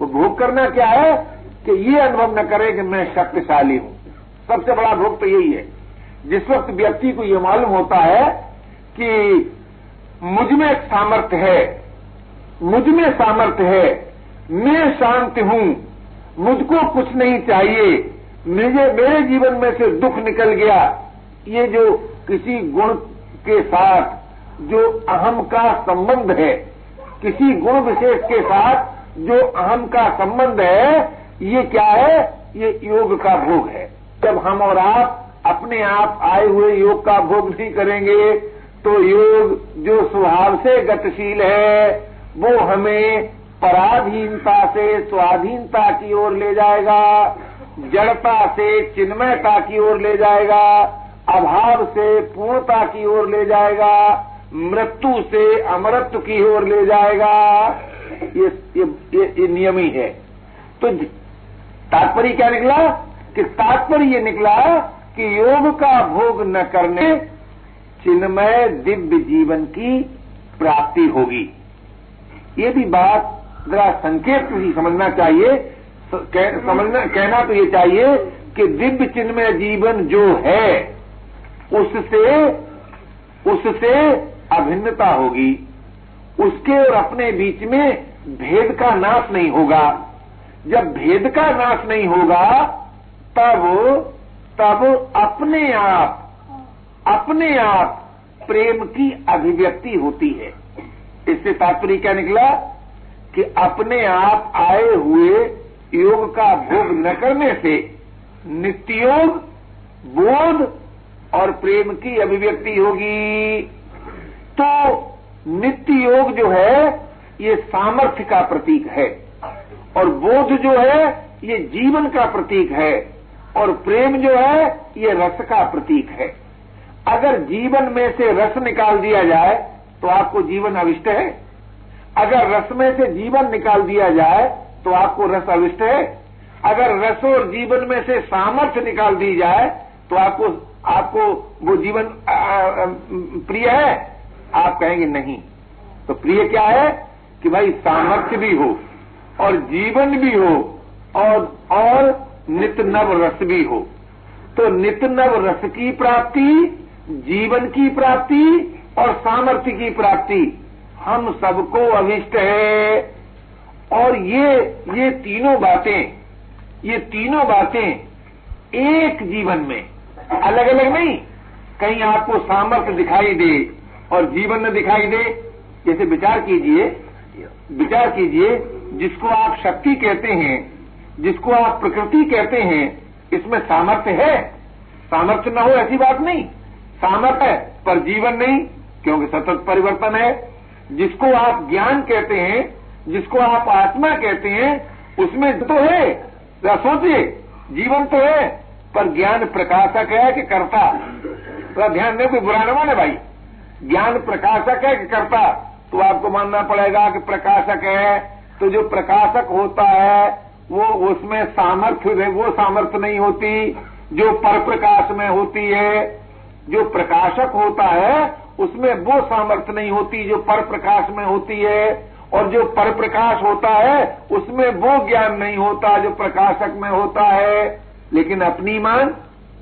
वो भोग करना क्या है कि ये अनुभव न करे कि मैं शक्तिशाली हूँ। सबसे बड़ा भोग तो यही है। जिस वक्त व्यक्ति को ये मालूम होता है कि मुझमें सामर्थ्य है, मुझमें सामर्थ्य है, मैं शांत हूँ, मुझको कुछ नहीं चाहिए मुझे मेरे जीवन में से दुख निकल गया, ये जो किसी गुण के साथ, जो अहम का संबंध है, किसी गुण विशेष के साथ जो अहम का संबंध है, ये क्या है? ये योग का भोग है। जब हम और आप अपने आप आए हुए योग का भोग नहीं करेंगे तो योग जो स्वभाव से गतिशील है, वो हमें पराधीनता से, स्वाधीनता की ओर ले जाएगा, जड़ता से, चिन्मयता की ओर ले जाएगा, अभाव से, पूर्णता की ओर ले जाएगा, मृत्यु से अमृत की ओर ले जाएगा। ये ये, ये, ये नियम ही है। तो तात्पर्य क्या निकला? कि तात्पर्य ये निकला कि योग का भोग न करने चिन्मय दिव्य जीवन की प्राप्ति होगी। ये भी बात जरा संकेत ही समझना चाहिए। कह, समझना कहना तो ये चाहिए कि दिव्य चिन्मय जीवन जो है उससे उससे अभिन्नता होगी। उसके और अपने बीच में भेद का नाश नहीं होगा। जब भेद का नाश नहीं होगा, तब तब अपने आप अपने आप प्रेम की अभिव्यक्ति होती है। इससे तात्पर्य क्या निकला? कि अपने आप आए हुए योग का भोग न करने से नित्योग, बोध और प्रेम की अभिव्यक्ति होगी। तो नित्य योग जो है ये सामर्थ्य का प्रतीक है। और बोध जो है, ये जीवन का प्रतीक है। और प्रेम जो है, ये रस का प्रतीक है। अगर जीवन में से रस निकाल दिया जाए तो आपको जीवन अविष्ट है। अगर रस में से जीवन निकाल दिया जाए तो आपको रस अविष्ट है। अगर रस और जीवन में से सामर्थ्य निकाल दी जाए तो आपको आपको वो जीवन प्रिय है। आप कहेंगे नहीं। तो प्रिय क्या है? कि भाई सामर्थ्य भी हो, और जीवन भी हो, और और नित नव रस भी हो। तो नित नव रस की प्राप्ति, जीवन की प्राप्ति, और सामर्थ्य की प्राप्ति, हम सबको अभिष्ट है। और ये ये तीनों बातें, ये तीनों बातें एक जीवन में अलग अलग नहीं, कहीं आपको सामर्थ्य दिखाई दे और जीवन में दिखाई दे, जैसे विचार कीजिए विचार कीजिए, जिसको आप शक्ति कहते हैं, जिसको आप प्रकृति कहते हैं, इसमें सामर्थ्य है? सामर्थ्य न हो ऐसी बात नहीं। सामर्थ्य है, पर जीवन नहीं, क्योंकि सतत परिवर्तन है। जिसको आप ज्ञान कहते हैं, जिसको आप आत्मा कहते हैं, उसमें तो है। सोचिए, जीवन तो है, पर ज्ञान प्रकाशक है कि कर्ता? तो ध्यान दे, कोई बुरा न माने भाई। ज्ञान प्रकाशक है कि कर्ता? तो आपको मानना पड़ेगा कि प्रकाशक है तो जो प्रकाशक होता है, वो उसमें सामर्थ्य वो सामर्थ्य नहीं होती। जो पर प्रकाश में होती है, जो प्रकाशक होता है, उसमें वो सामर्थ्य नहीं होती जो पर प्रकाश में होती है। और जो पर प्रकाश होता है, उसमें वो ज्ञान नहीं होता जो प्रकाशक में होता है। लेकिन अपनी मांग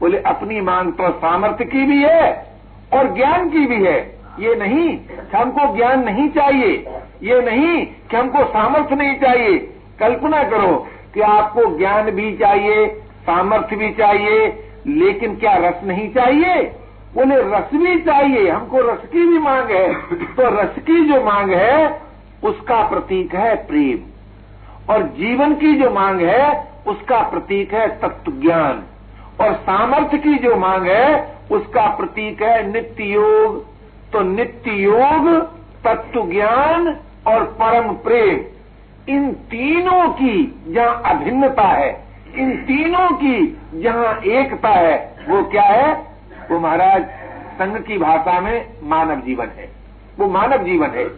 बोले, अपनी मांग तो सामर्थ्य की भी है और ज्ञान की भी है। ये नहीं कि हमको ज्ञान नहीं चाहिए, ये नहीं कि हमको सामर्थ्य नहीं चाहिए। कल्पना करो कि आपको ज्ञान भी चाहिए, सामर्थ्य भी चाहिए, लेकिन क्या रस नहीं चाहिए? बोले, रस भी चाहिए। हमको रस की भी मांग है। तो रस की जो मांग है, उसका प्रतीक है प्रेम। और जीवन की जो मांग है, उसका प्रतीक है तत्व ज्ञान और सामर्थ्य की जो मांग है, उसका प्रतीक है नित्य योग। तो नित्य योग तत्व ज्ञान और परम प्रेम, इन तीनों की जहाँ अभिन्नता है, इन तीनों की जहाँ एकता है, वो क्या है? वो महाराज, संघ की भाषा में मानव जीवन है। वो मानव जीवन है।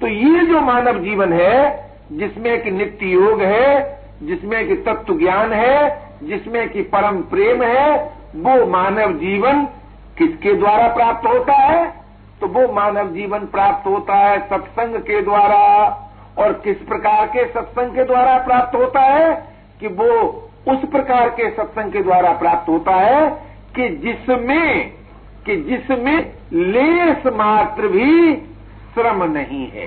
तो ये जो मानव जीवन है, जिसमें कि नित्य योग है, जिसमें कि तत्व ज्ञान है, जिसमें कि परम प्रेम है, वो मानव जीवन किसके द्वारा प्राप्त होता है? तो वो मानव जीवन प्राप्त होता है सत्संग के द्वारा। और किस प्रकार के सत्संग के द्वारा प्राप्त होता है? कि वो उस प्रकार के सत्संग के द्वारा प्राप्त होता है कि जिसमें कि जिसमें लेस मात्र भी श्रम नहीं है।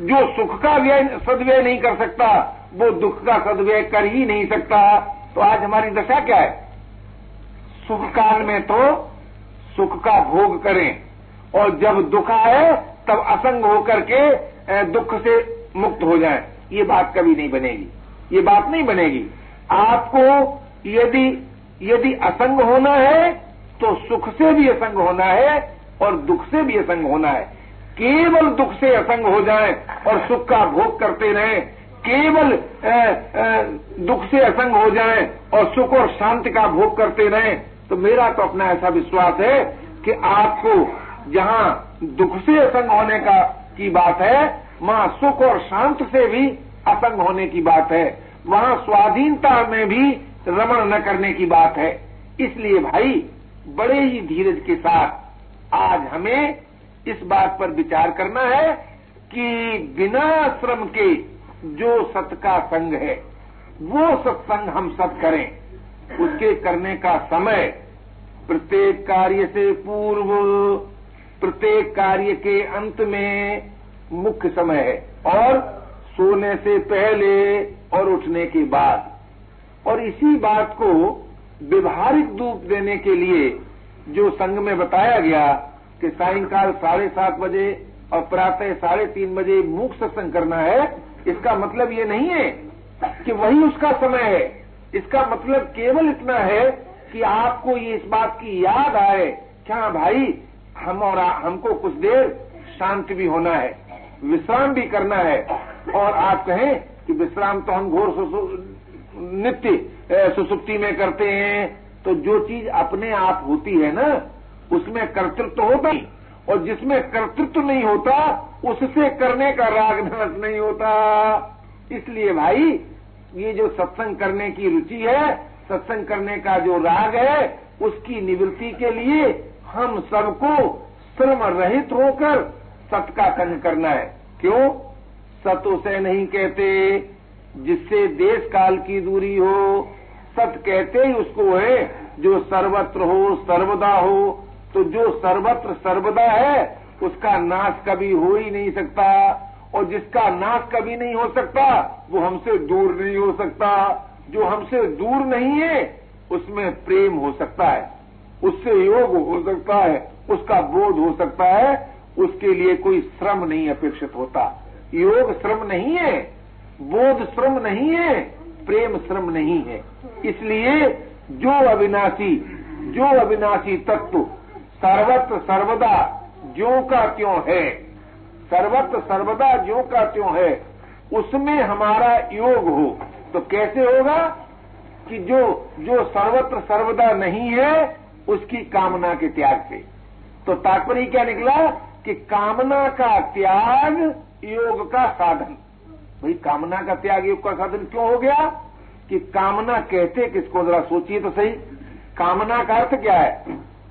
जो सुख का व्यय, सदव्यय नहीं कर सकता, वो दुख का सदव्यय कर ही नहीं सकता। तो आज हमारी दशा क्या है? सुख काल में तो सुख का भोग करें। और जब दुख आए, तब असंग होकर के दुख से मुक्त हो जाए। ये बात कभी नहीं बनेगी। ये बात नहीं बनेगी। आपको यदि यदि असंग होना है तो सुख से भी असंग होना है और दुख से भी असंग होना है। केवल दुख से असंग हो जाए और सुख का भोग करते रहें। केवल दुख से असंग हो जाए और सुख और शांति का भोग करते रहें। तो मेरा तो अपना ऐसा विश्वास है कि आपको जहाँ दुख से असंग होने का की बात है, वहाँ सुख और शांत से भी असंग होने की बात है। वहाँ स्वाधीनता में भी रमण न करने की बात है। इसलिए भाई, बड़े ही धीरज के साथ आज हमें इस बात पर विचार करना है कि बिना श्रम के जो सत का संग है, वो सत्संग हम सब करें। उसके करने का समय प्रत्येक कार्य से पूर्व प्रत्येक कार्य के अंत में मुख्य समय है और सोने से पहले और उठने के बाद। और इसी बात को व्यवहारिक रूप देने के लिए जो संघ में बताया गया कि सायंकाल साढ़े सात बजे और प्रातः साढ़े तीन बजे मुख सत्संग करना है, इसका मतलब ये नहीं है कि वही उसका समय है। इसका मतलब केवल इतना है कि आपको ये इस बात की याद आए क्या भाई हम और हमको कुछ देर शांत भी होना है, विश्राम भी करना है। और आप कहें कि विश्राम तो हम घोर नित्य सुसुप्ति में करते हैं। तो जो चीज़ अपने आप होती है ना, उसमें कर्तृत्व तो होता ही। और जिसमें कर्तृत्व तो नहीं होता, उससे करने का राग नाश नहीं होता। इसलिए भाई, ये जो सत्संग करने की रुचि है, सत्संग करने का जो राग है, उसकी निवृत्ति के लिए हम सबको श्रम रहित होकर सत का संग करना है। क्यों? सत उसे नहीं कहते, जिससे देश काल की दूरी हो। सत कहते ही उसको है, जो सर्वत्र हो, सर्वदा हो तो जो सर्वत्र सर्वदा है, उसका नाश कभी हो ही नहीं सकता। और जिसका नाश कभी नहीं हो सकता, वो हमसे दूर नहीं हो सकता। जो हमसे दूर नहीं है, उसमें प्रेम हो सकता है। उससे योग हो सकता है, उसका बोध हो सकता है, उसके लिए कोई श्रम नहीं अपेक्षित होता। योग श्रम नहीं है, बोध श्रम नहीं है, प्रेम श्रम नहीं है। इसलिए जो अविनाशी जो अविनाशी तत्व, सर्वत्र सर्वदा जो का क्यों है, सर्वत्र सर्वदा जो का क्यों है, उसमें हमारा योग हो तो कैसे होगा कि जो जो सर्वत्र सर्वदा नहीं है उसकी कामना के त्याग से। तो तात्पर्य क्या निकला कि कामना का त्याग योग का साधन। भाई, कामना का त्याग योग का साधन क्यों हो गया? कि कामना कहते किसको? जरा सोचिए तो सही। कामना का अर्थ क्या है?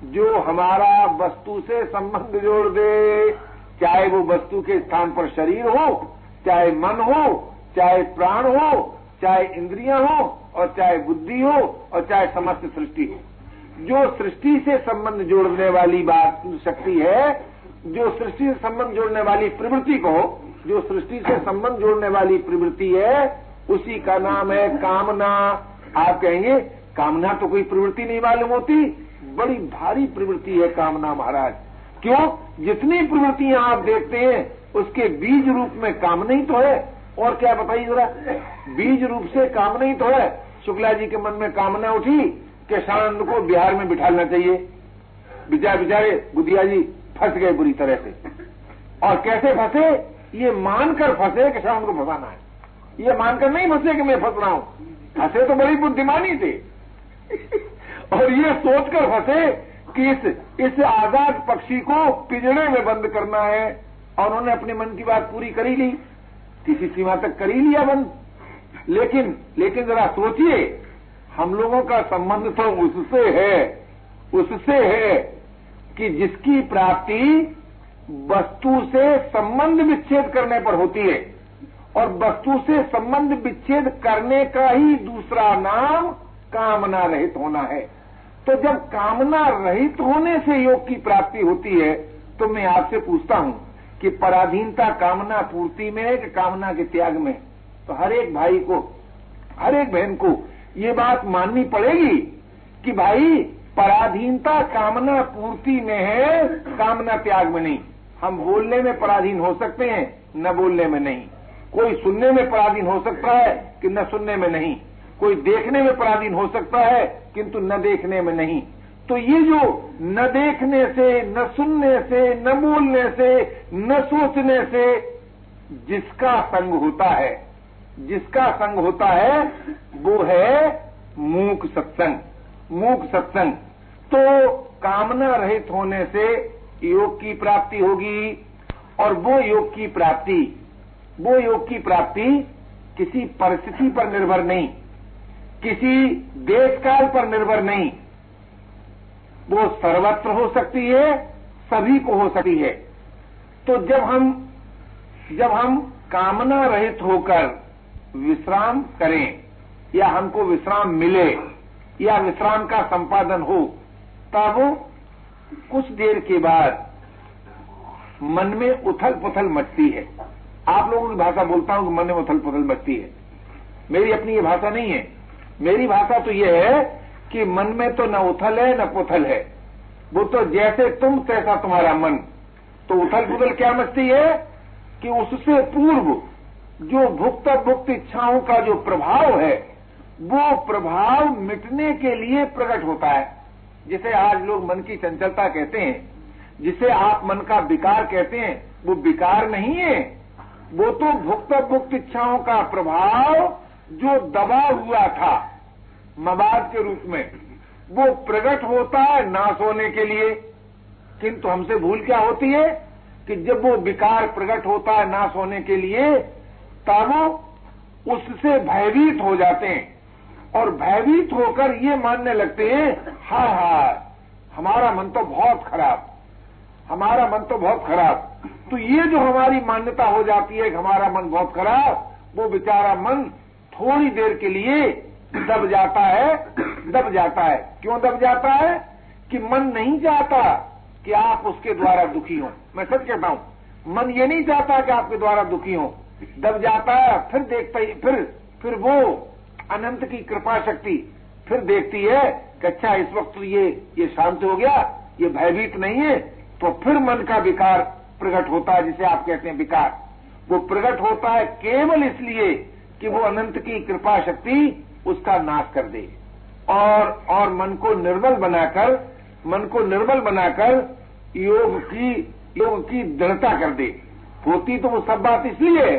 जो हमारा वस्तु से संबंध जोड़ दे, चाहे वो वस्तु के स्थान पर शरीर हो, चाहे मन हो, चाहे प्राण हो, चाहे इंद्रियाँ हो, और चाहे बुद्धि हो, और चाहे समस्त सृष्टि हो। जो सृष्टि से संबंध जोड़ने वाली बात शक्ति है, जो सृष्टि से संबंध जोड़ने वाली प्रवृत्ति को, जो सृष्टि से संबंध जोड़ने वाली प्रवृत्ति है, उसी का नाम है कामना। आप कहेंगे, कामना तो कोई प्रवृत्ति नहीं मालूम होती। बड़ी भारी प्रवृत्ति है कामना महाराज। क्यों? जितनी प्रवृत्तियाँ आप देखते हैं, उसके बीज रूप में कामना ही तो है। और क्या बताइए जरा? बीज रूप से कामना ही तो है। शुक्ला जी के मन में कामना उठी कि शांत को बिहार में बिठाना चाहिए। बिचारे बिचारे, बुधिया जी, फंस गए बुरी तरह से। और कैसे फंसे? ये मानकर फंसे कि को फंसाना है। ये मानकर नहीं फंसे कि मैं फंस रहा हूँ। फंसे तो बड़ी बुद्धिमानी थे। और ये सोचकर फंसे कि इस इस आज़ाद पक्षी को पिंजड़े में बंद करना है। और उन्होंने अपने मन की बात पूरी करी ली किसी सीमा तक कर लिया बंद। लेकिन लेकिन जरा सोचिए हम लोगों का संबंध तो उससे है उससे है कि जिसकी प्राप्ति वस्तु से संबंध विच्छेद करने पर होती है और वस्तु से संबंध विच्छेद करने का ही दूसरा नाम कामना रहित होना है। तो जब कामना रहित होने से योग की प्राप्ति होती है तो मैं आपसे पूछता हूँ कि पराधीनता कामना पूर्ति में है कि कामना के त्याग में? तो हर एक भाई को, हर एक बहन को ये बात माननी पड़ेगी कि भाई, पराधीनता कामना पूर्ति में है, कामना त्याग में नहीं। हम बोलने में पराधीन हो सकते हैं, न बोलने में नहीं। कोई सुनने में पराधीन हो सकता है, कि न सुनने में नहीं। कोई देखने में पराधीन हो सकता है, किंतु न देखने में नहीं। तो ये जो न देखने से, न सुनने से, न बोलने से, न सोचने से जिसका संग होता है जिसका संग होता है, वो है मूक सत्संग। मूक सत्संग। तो कामना रहित होने से योग की प्राप्ति होगी और वो योग की प्राप्ति, वो योग की प्राप्ति किसी परिस्थिति पर निर्भर नहीं, किसी देश काल पर निर्भर नहीं। वो सर्वत्र हो सकती है, सभी को हो सकती है। तो जब हम जब हम कामना रहित होकर विश्राम करें, या हमको विश्राम मिले, या विश्राम का संपादन हो, तब कुछ देर के बाद मन में उथल पुथल मचती है। आप लोगों की भाषा बोलता हूँ कि मन में उथल पुथल मचती है। मेरी अपनी ये भाषा नहीं है। मेरी भाषा तो ये है कि मन में तो न उथल है, न पुथल है। वो तो जैसे तुम, तैसा तुम्हारा मन। तो उथल पुथल क्या मचती है? कि उससे पूर्व जो भुक्त भुक्त इच्छाओं का जो प्रभाव है, वो प्रभाव मिटने के लिए प्रकट होता है। जिसे आज लोग मन की चंचलता कहते हैं, जिसे आप मन का विकार कहते हैं, वो विकार नहीं है। वो तो भुक्त भुक्त इच्छाओं का प्रभाव जो दबा हुआ था, मवाद के रूप में, वो प्रकट होता है नाश होने के लिए। किंतु हमसे भूल क्या होती है कि जब वो विकार प्रकट होता है नाश होने के लिए तब उससे भयभीत हो जाते हैं और भयभीत होकर ये मानने लगते हैं हा हा हमारा मन तो बहुत खराब, हमारा मन तो बहुत खराब। तो ये जो हमारी मान्यता हो जाती है कि हमारा मन बहुत खराब, वो बेचारा मन थोड़ी देर के लिए दब जाता है, दब जाता है। क्यों दब जाता है? कि मन नहीं चाहता कि आप उसके द्वारा दुखी हो। मैं सच कहता हूँ, मन ये नहीं चाहता कि आपके द्वारा दुखी हो। दब जाता है, फिर देखता ही, फिर फिर वो अनंत की कृपा शक्ति फिर देखती है कि अच्छा इस वक्त तो ये ये शांत हो गया, ये भयभीत नहीं है तो फिर मन का विकार प्रकट होता है, जिसे आप कहते हैं विकार। वो प्रकट होता है केवल इसलिए कि वो अनंत की कृपा शक्ति उसका नाश कर दे। और और मन को निर्बल बनाकर, मन को निर्बल बनाकर योग की योग की दृढ़ता कर दे। होती तो वो सब बात इसलिए है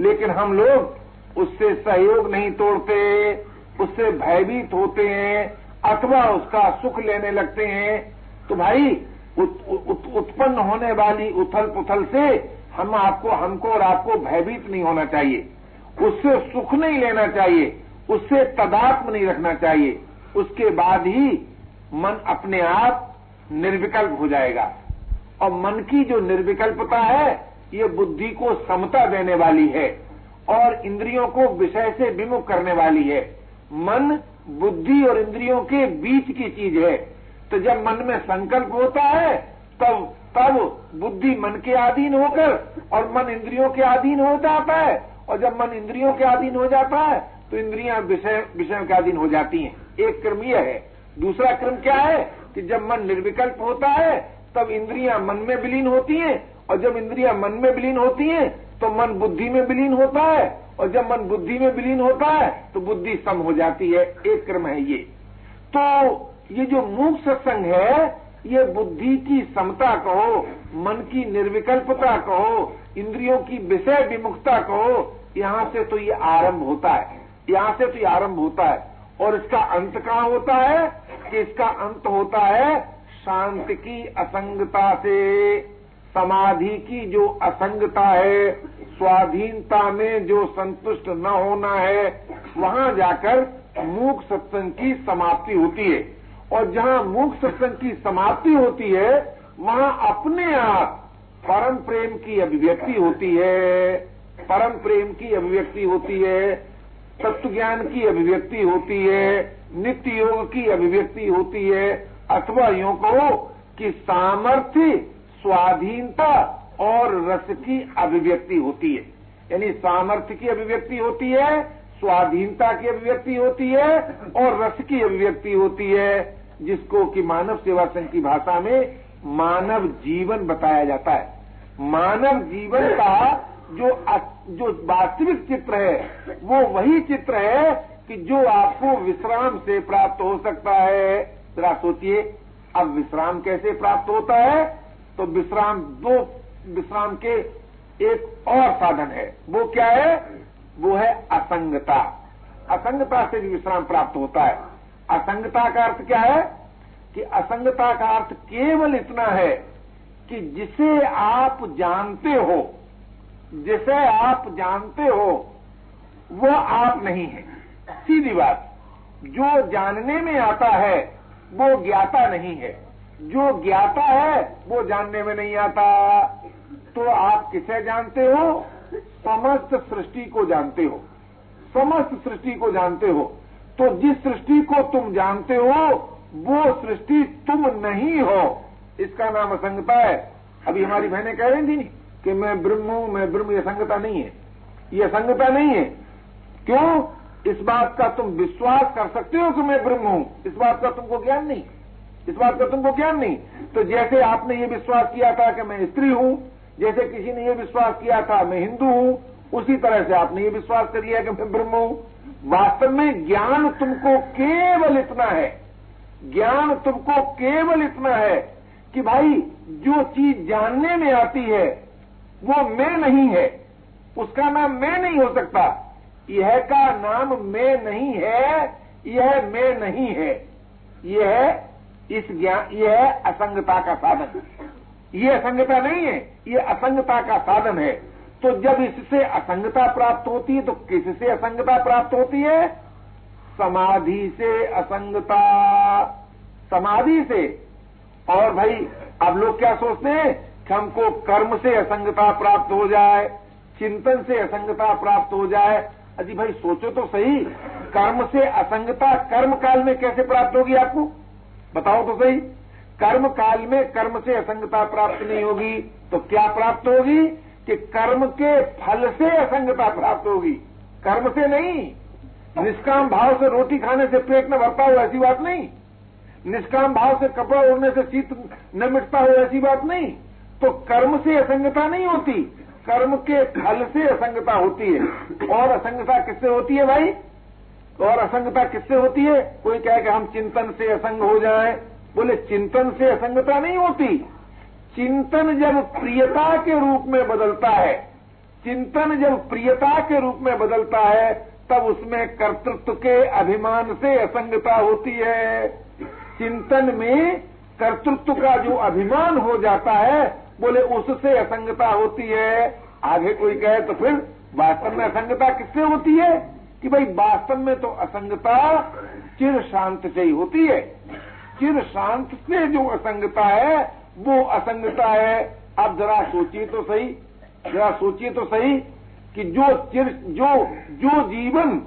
लेकिन हम लोग उससे सहयोग नहीं तोड़ते उससे भयभीत होते हैं अथवा उसका सुख लेने लगते हैं। तो भाई उत, उत, उत्पन्न होने वाली उथल पुथल से हम आपको हमको और आपको भयभीत नहीं होना चाहिए। उससे सुख नहीं लेना चाहिए उससे तदात्म नहीं रखना चाहिए। उसके बाद ही मन अपने आप निर्विकल्प हो जाएगा। और मन की जो निर्विकल्पता है ये बुद्धि को समता देने वाली है और इंद्रियों को विषय से विमुख करने वाली है। मन बुद्धि और इंद्रियों के बीच की चीज़ है। तो जब मन में संकल्प होता है, तब तब बुद्धि मन के अधीन होकर और मन इंद्रियों के अधीन हो जाता है। और जब मन इंद्रियों के अधीन हो जाता है तो इंद्रियाँ विषय, विषयों के अधीन हो जाती हैं। एक क्रम यह है। दूसरा क्रम क्या है कि जब मन निर्विकल्प होता है, तब इंद्रियाँ मन में विलीन होती हैं और जब इंद्रियाँ मन में विलीन होती हैं तो मन बुद्धि में विलीन होता है। और जब मन बुद्धि में विलीन होता है तो बुद्धि सम हो जाती है। एक क्रम है ये। तो ये जो मूक सत्संग है, ये बुद्धि की समता कहो, मन की निर्विकल्पता कहो, इंद्रियों की विषय विमुखता कहो, यहाँ से तो ये आरंभ होता है। यहाँ से तो ये आरंभ होता है। और इसका अंत कहाँ होता है? कि इसका अंत होता है शांति की असंगता से। समाधि की जो असंगता है, स्वाधीनता में जो संतुष्ट न होना है, वहाँ जाकर मूक सत्संग की समाप्ति होती है। और जहाँ मूक सत्संग की समाप्ति होती है, वहाँ अपने आप परम प्रेम की अभिव्यक्ति होती है। परम प्रेम की अभिव्यक्ति होती है तत्व ज्ञान की अभिव्यक्ति होती है, नित्य योग की अभिव्यक्ति होती है, अथवा यूँ कहो कि सामर्थ्य स्वाधीनता और रस की अभिव्यक्ति होती है। यानी सामर्थ्य की अभिव्यक्ति होती है, स्वाधीनता की अभिव्यक्ति होती है और रस की अभिव्यक्ति होती है, जिसको कि मानव सेवा संघ की भाषा में मानव जीवन बताया जाता है। मानव जीवन का जो जो वास्तविक चित्र है, वो वही चित्र है कि जो आपको विश्राम से प्राप्त हो सकता है। जरा सोचिए, अब विश्राम कैसे प्राप्त होता है? तो विश्राम, दो विश्राम के एक और साधन है। वो क्या है? वो है असंगता। असंगता से भी विश्राम प्राप्त होता है। असंगता का अर्थ क्या है? कि असंगता का अर्थ केवल इतना है कि जिसे आप जानते हो, जिसे आप जानते हो, वो आप नहीं है। सीधी बात, जो जानने में आता है, वो ज्ञाता नहीं है। जो ज्ञाता है, वो जानने में नहीं आता। तो आप किसे जानते हो? समस्त सृष्टि को जानते हो। समस्त सृष्टि को जानते हो। तो जिस सृष्टि को तुम जानते हो, वो सृष्टि तुम नहीं हो। इसका नाम असंगता है। अभी हमारी बहनें कह रही थी कि मैं ब्रह्म हूँ, मैं ब्रह्म, ये असंगता नहीं है। ये असंगता नहीं है। क्यों? इस बात का तुम विश्वास कर सकते हो कि मैं ब्रह्म हूँ। इस बात का तुमको ज्ञान नहीं। इस बात का तुमको ज्ञान नहीं। तो जैसे आपने ये विश्वास किया था कि मैं स्त्री हूँ, जैसे किसी ने ये विश्वास किया था मैं हिंदू हूँ, उसी तरह से आपने ये विश्वास कर लिया कि मैं ब्रह्म हूँ। वास्तव में ज्ञान तुमको केवल इतना है। ज्ञान तुमको केवल इतना है कि भाई, जो चीज़ जानने में आती है, वो मैं नहीं है। उसका नाम मैं नहीं हो सकता। यह का नाम मैं नहीं है, यह मैं नहीं है। यह इस ज्ञान यह असंगता का साधन। ये असंगता नहीं है, ये असंगता का साधन है। तो जब इससे असंगता प्राप्त होती है तो किससे असंगता प्राप्त होती है? समाधि से असंगता। समाधि से। और भाई, अब लोग क्या सोचते हैं? कि हमको कर्म से असंगता प्राप्त हो जाए, चिंतन से असंगता प्राप्त हो जाए। अजी भाई, सोचो तो सही। कर्म से असंगता कर्म काल में कैसे प्राप्त होगी आपको? बताओ तो सही, कर्म काल में कर्म से असंगता प्राप्त नहीं होगी तो क्या प्राप्त होगी? कि कर्म के फल से असंगता प्राप्त होगी। कर्म से नहीं। निष्काम भाव से रोटी खाने से पेट न भरता हो, ऐसी बात नहीं। निष्काम भाव से कपड़ा उड़ने से शीत न मिटता हो, ऐसी बात नहीं। तो कर्म से असंगता नहीं होती। कर्म के फल से असंगता होती है। और असंगता किससे होती है भाई? और असंगता किससे होती है? कोई कहे कि हम चिंतन से असंग हो जाए। बोले, चिंतन से असंगता नहीं होती। चिंतन जब प्रियता के रूप में बदलता है, चिंतन जब प्रियता के रूप में बदलता है, तब उसमें कर्तृत्व के अभिमान से असंगता होती है। चिंतन में कर्तृत्व का जो अभिमान हो जाता है, बोले, उससे असंगता होती है। आगे कोई कहे तो फिर वास्तव में असंगता किससे होती है? कि भाई वास्तव में तो असंगता चिर शांत से ही होती है। चिर शांत से जो असंगता है, वो असंगता है। अब जरा सोचिए तो सही, जरा सोचिए तो सही कि जो चिर, जो जो जीवन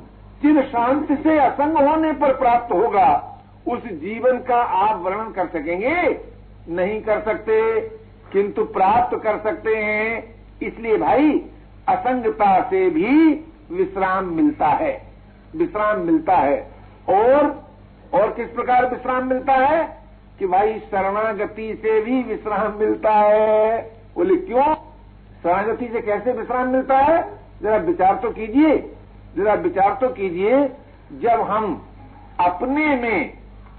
चिर शांत से असंग होने पर प्राप्त होगा, उस जीवन का आप वर्णन कर सकेंगे? नहीं कर सकते, किंतु प्राप्त कर सकते हैं। इसलिए भाई, असंगता से भी विश्राम मिलता है। विश्राम मिलता है। और और किस प्रकार विश्राम मिलता है? कि भाई शरणागति से भी विश्राम मिलता है। बोले, क्यों? शरणागति से कैसे विश्राम मिलता है? जरा विचार तो कीजिए। जरा विचार तो कीजिए, जब हम अपने में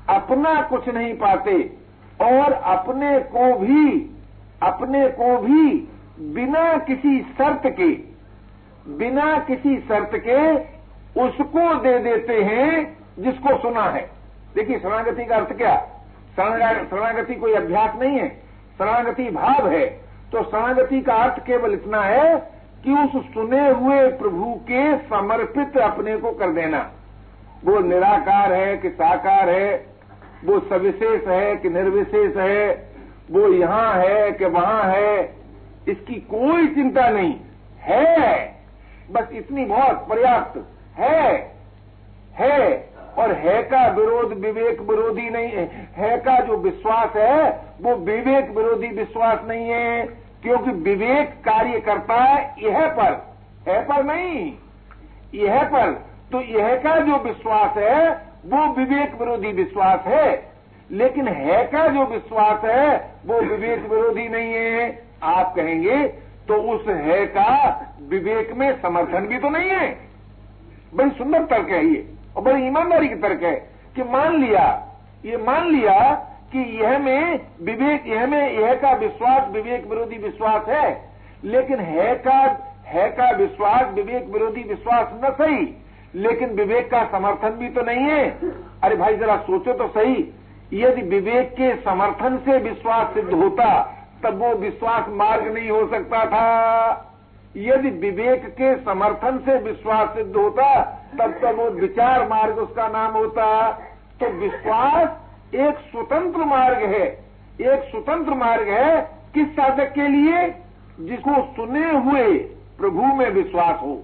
अपना कुछ नहीं पाते और अपने को भी, अपने को भी बिना किसी शर्त के बिना किसी शर्त के उसको दे देते हैं जिसको सुना है। देखिए, शरणागति का अर्थ क्या? शरणागति कोई अभ्यास नहीं है, शरणागति भाव है। तो शरणागति का अर्थ केवल इतना है कि उस सुने हुए प्रभु के समर्पित अपने को कर देना। वो निराकार है कि साकार है, वो सविशेष है कि निर्विशेष है, वो यहाँ है कि वहाँ है, इसकी कोई चिंता नहीं। है बस इतनी बहुत पर्याप्त है। है। और है का विरोध विवेक विरोधी नहीं है। है का जो विश्वास है, वो विवेक विरोधी विश्वास नहीं है। क्योंकि विवेक कार्य करता है, यह पर। है पर नहीं। यह पर। तो यह का जो विश्वास है, वो विवेक विरोधी विश्वास है। लेकिन है का जो विश्वास है, वो विवेक विरोधी नहीं है। आप कहेंगे तो उस है का विवेक में समर्थन भी तो नहीं है। बड़ी सुंदर तर्क है ये, और बड़ी ईमानदारी की तर्क है कि मान लिया, ये मान लिया कि यह में विवेक, यह में, यह का विश्वास, विवेक विरोधी विश्वास है, लेकिन है का है का विश्वास, विवेक विरोधी विश्वास न सही, लेकिन विवेक का समर्थन भी तो नहीं है। अरे भाई जरा सोचो तो सही, यदि विवेक के समर्थन से विश्वास सिद्ध होता तब वो विश्वास मार्ग नहीं हो सकता था। यदि विवेक के समर्थन से विश्वास सिद्ध होता, तब तब वो विचार मार्ग उसका नाम होता। तो विश्वास एक स्वतंत्र मार्ग है। एक स्वतंत्र मार्ग है किस साधक के लिए? जिसको सुने हुए प्रभु में विश्वास हो।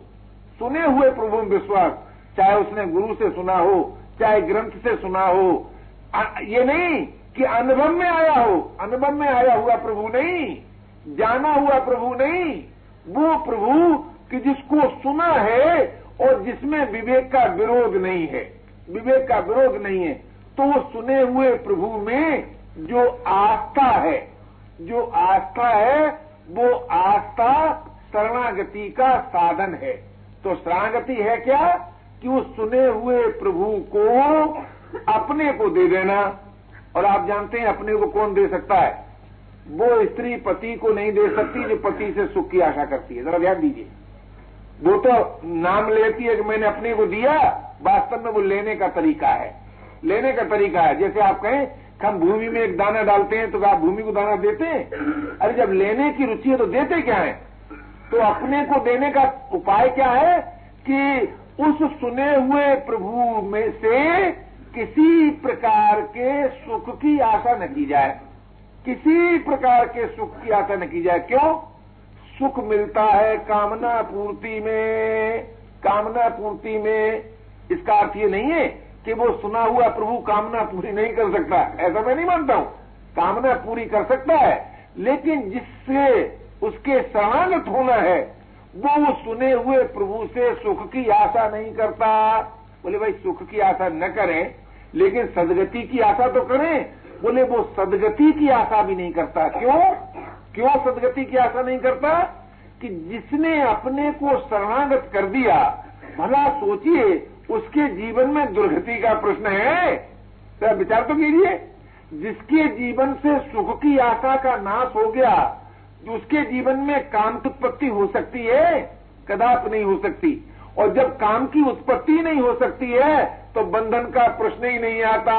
सुने हुए प्रभु में विश्वास, चाहे उसने गुरु से सुना हो, चाहे ग्रंथ से सुना हो। ये नहीं कि अनुभव में आया हो। अनुभव में आया हुआ प्रभु नहीं। जाना हुआ प्रभु नहीं। वो प्रभु कि जिसको सुना है और जिसमें विवेक का विरोध नहीं है। विवेक का विरोध नहीं है। तो वो सुने हुए प्रभु में जो आस्था है, जो आस्था है, वो आस्था शरणागति का साधन है। तो शरणागति है क्या? कि वो सुने हुए प्रभु को अपने को दे देना। और आप जानते हैं अपने को कौन दे सकता है? वो स्त्री पति को नहीं दे सकती जो पति से सुख की आशा करती है। जरा ध्यान दीजिए। वो तो नाम लेती है कि मैंने अपने को दिया, वास्तव में वो लेने का तरीका है। लेने का तरीका है। जैसे आप कहें हम भूमि में एक दाना डालते हैं तो आप भूमि को दाना देते हैं? अरे जब लेने की रुचि है तो देते क्या है? तो अपने को देने का उपाय क्या है कि उस सुने हुए प्रभु में से किसी प्रकार के सुख की आशा न की जाए। किसी प्रकार के सुख की आशा न की जाए। क्यों? सुख मिलता है कामना पूर्ति में। कामना पूर्ति में। इसका अर्थ ये नहीं है कि वो सुना हुआ प्रभु कामना पूरी नहीं कर सकता। ऐसा मैं नहीं मानता हूँ। कामना पूरी कर सकता है, लेकिन जिससे उसके शरणागत होना है, वो सुने हुए प्रभु से सुख की आशा नहीं करता। बोले भाई, सुख की आशा न करें। लेकिन सदगति की आशा तो करें। बोले, वो सदगति की आशा भी नहीं करता। क्यों? क्यों सदगति की आशा नहीं करता? कि जिसने अपने को शरणागत कर दिया, भला सोचिए, उसके जीवन में दुर्गति का प्रश्न है। तो विचार तो कीजिए, जिसके जीवन से सुख की आशा का नाश हो गया, उसके जीवन में काम उत्पत्ति हो सकती है, कदाप नहीं हो सकती। और जब काम की उत्पत्ति नहीं हो सकती है तो बंधन का प्रश्न ही नहीं आता।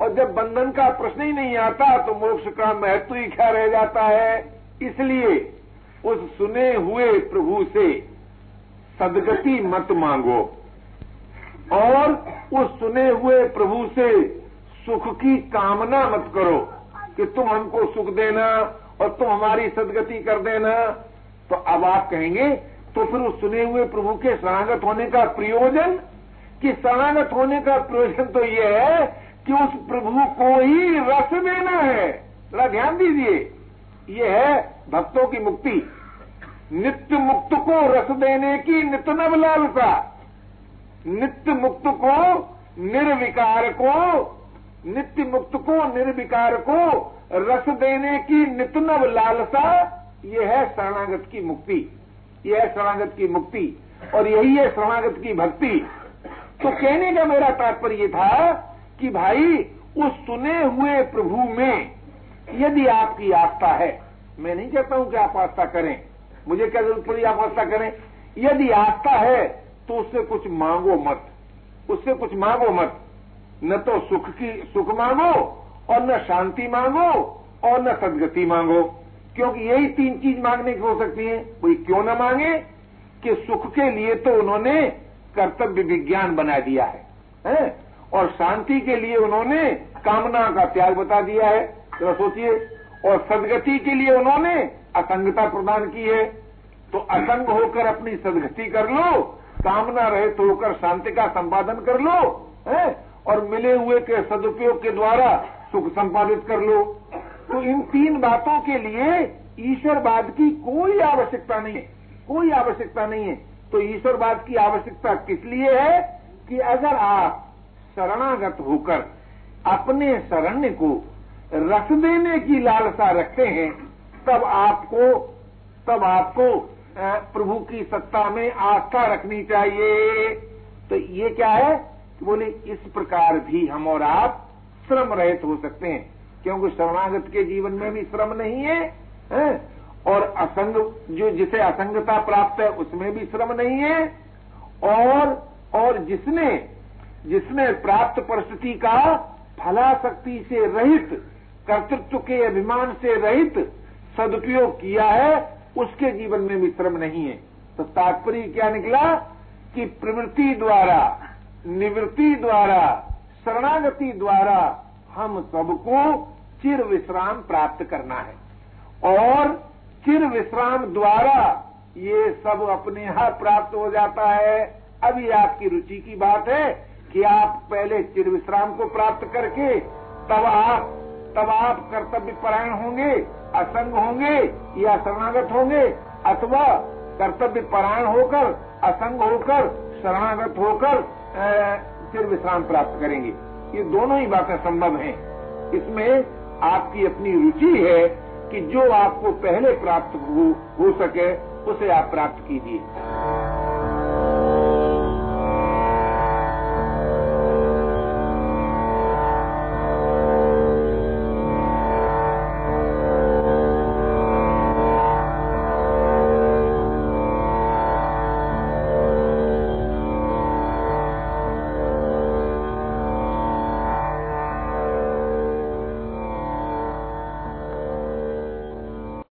और जब बंधन का प्रश्न ही नहीं आता तो मोक्ष का महत्व ही क्या रह जाता है? इसलिए उस सुने हुए प्रभु से सदगति मत मांगो। और उस सुने हुए प्रभु से सुख की कामना मत करो कि तुम हमको सुख देना और तुम हमारी सदगति कर देना। तो अब आप कहेंगे तो फिर उस सुने हुए प्रभु के शरणागत होने का प्रयोजन? कि शरणागत होने का प्रयोजन तो यह है कि उस प्रभु को ही रस देना है। थोड़ा ध्यान दीजिए। यह है भक्तों की मुक्ति। नित्य मुक्त को रस देने की नित्य नव लालसा नित्य मुक्त को निर्विकार को, नित्य मुक्त को निर्विकार को रस देने की नित्य नव लालसा यह है शरणागत की मुक्ति। यह है शरणागत की मुक्ति और यही है शरणागत की भक्ति। तो कहने का मेरा तात्पर्य था कि भाई, उस सुने हुए प्रभु में यदि आपकी आस्था है, मैं नहीं कहता हूँ कि आप आस्था करें, मुझे क्या ज़रूरत पड़ी आप आस्था करें, यदि आस्था है तो उससे कुछ मांगो मत, उससे कुछ मांगो मत। न तो सुख की, सुख मांगो और न शांति मांगो और न सदगति मांगो। क्योंकि यही तीन चीज़ मांगने की हो सकती है। कोई क्यों न मांगे? कि सुख के लिए तो उन्होंने कर्तव्य विज्ञान बना दिया है, है? और शांति के लिए उन्होंने कामना का त्याग बता दिया है। तो सोचिए। और सदगति के लिए उन्होंने असंगता प्रदान की है। तो असंग होकर अपनी सदगति कर लो कामना रहित होकर शांति का संपादन कर लो है? और मिले हुए के सदुपयोग के द्वारा सुख संपादित कर लो। तो इन तीन बातों के लिए ईश्वरवाद की कोई आवश्यकता नहीं है। कोई आवश्यकता नहीं है। तो ईश्वरवाद की आवश्यकता किस लिए है कि अगर आप शरणागत होकर अपने शरण्य को रख देने की लालसा रखते हैं, तब आपको तब आपको प्रभु की सत्ता में आस्था रखनी चाहिए। तो ये क्या है? बोले, इस प्रकार भी हम और आप श्रम रहित हो सकते हैं। क्योंकि शरणागत के जीवन में भी श्रम नहीं है, है? और असंग जो जिसे असंगता प्राप्त है उसमें भी श्रम नहीं है। और और जिसने जिसने प्राप्त परिस्थिति का फलाशक्ति से रहित कर्तृत्व के अभिमान से रहित सदुपयोग किया है उसके जीवन में भी श्रम नहीं है। तो तात्पर्य क्या निकला? कि प्रवृत्ति द्वारा निवृत्ति द्वारा शरणागति द्वारा हम सबको चिर विश्राम प्राप्त करना है। और चिर विश्राम द्वारा ये सब अपने यहाँ प्राप्त हो जाता है। अभी आपकी रुचि की बात है कि आप पहले चिर विश्राम को प्राप्त करके तब आप तब आप कर्तव्य परायण होंगे, असंग होंगे या शरणागत होंगे, अथवा कर्तव्य परायण होकर, असंग होकर, शरणागत होकर चिर विश्राम प्राप्त करेंगे। ये दोनों ही बातें संभव हैं। इसमें आपकी अपनी रुचि है कि जो आपको पहले प्राप्त हो, सके उसे आप प्राप्त कीजिए।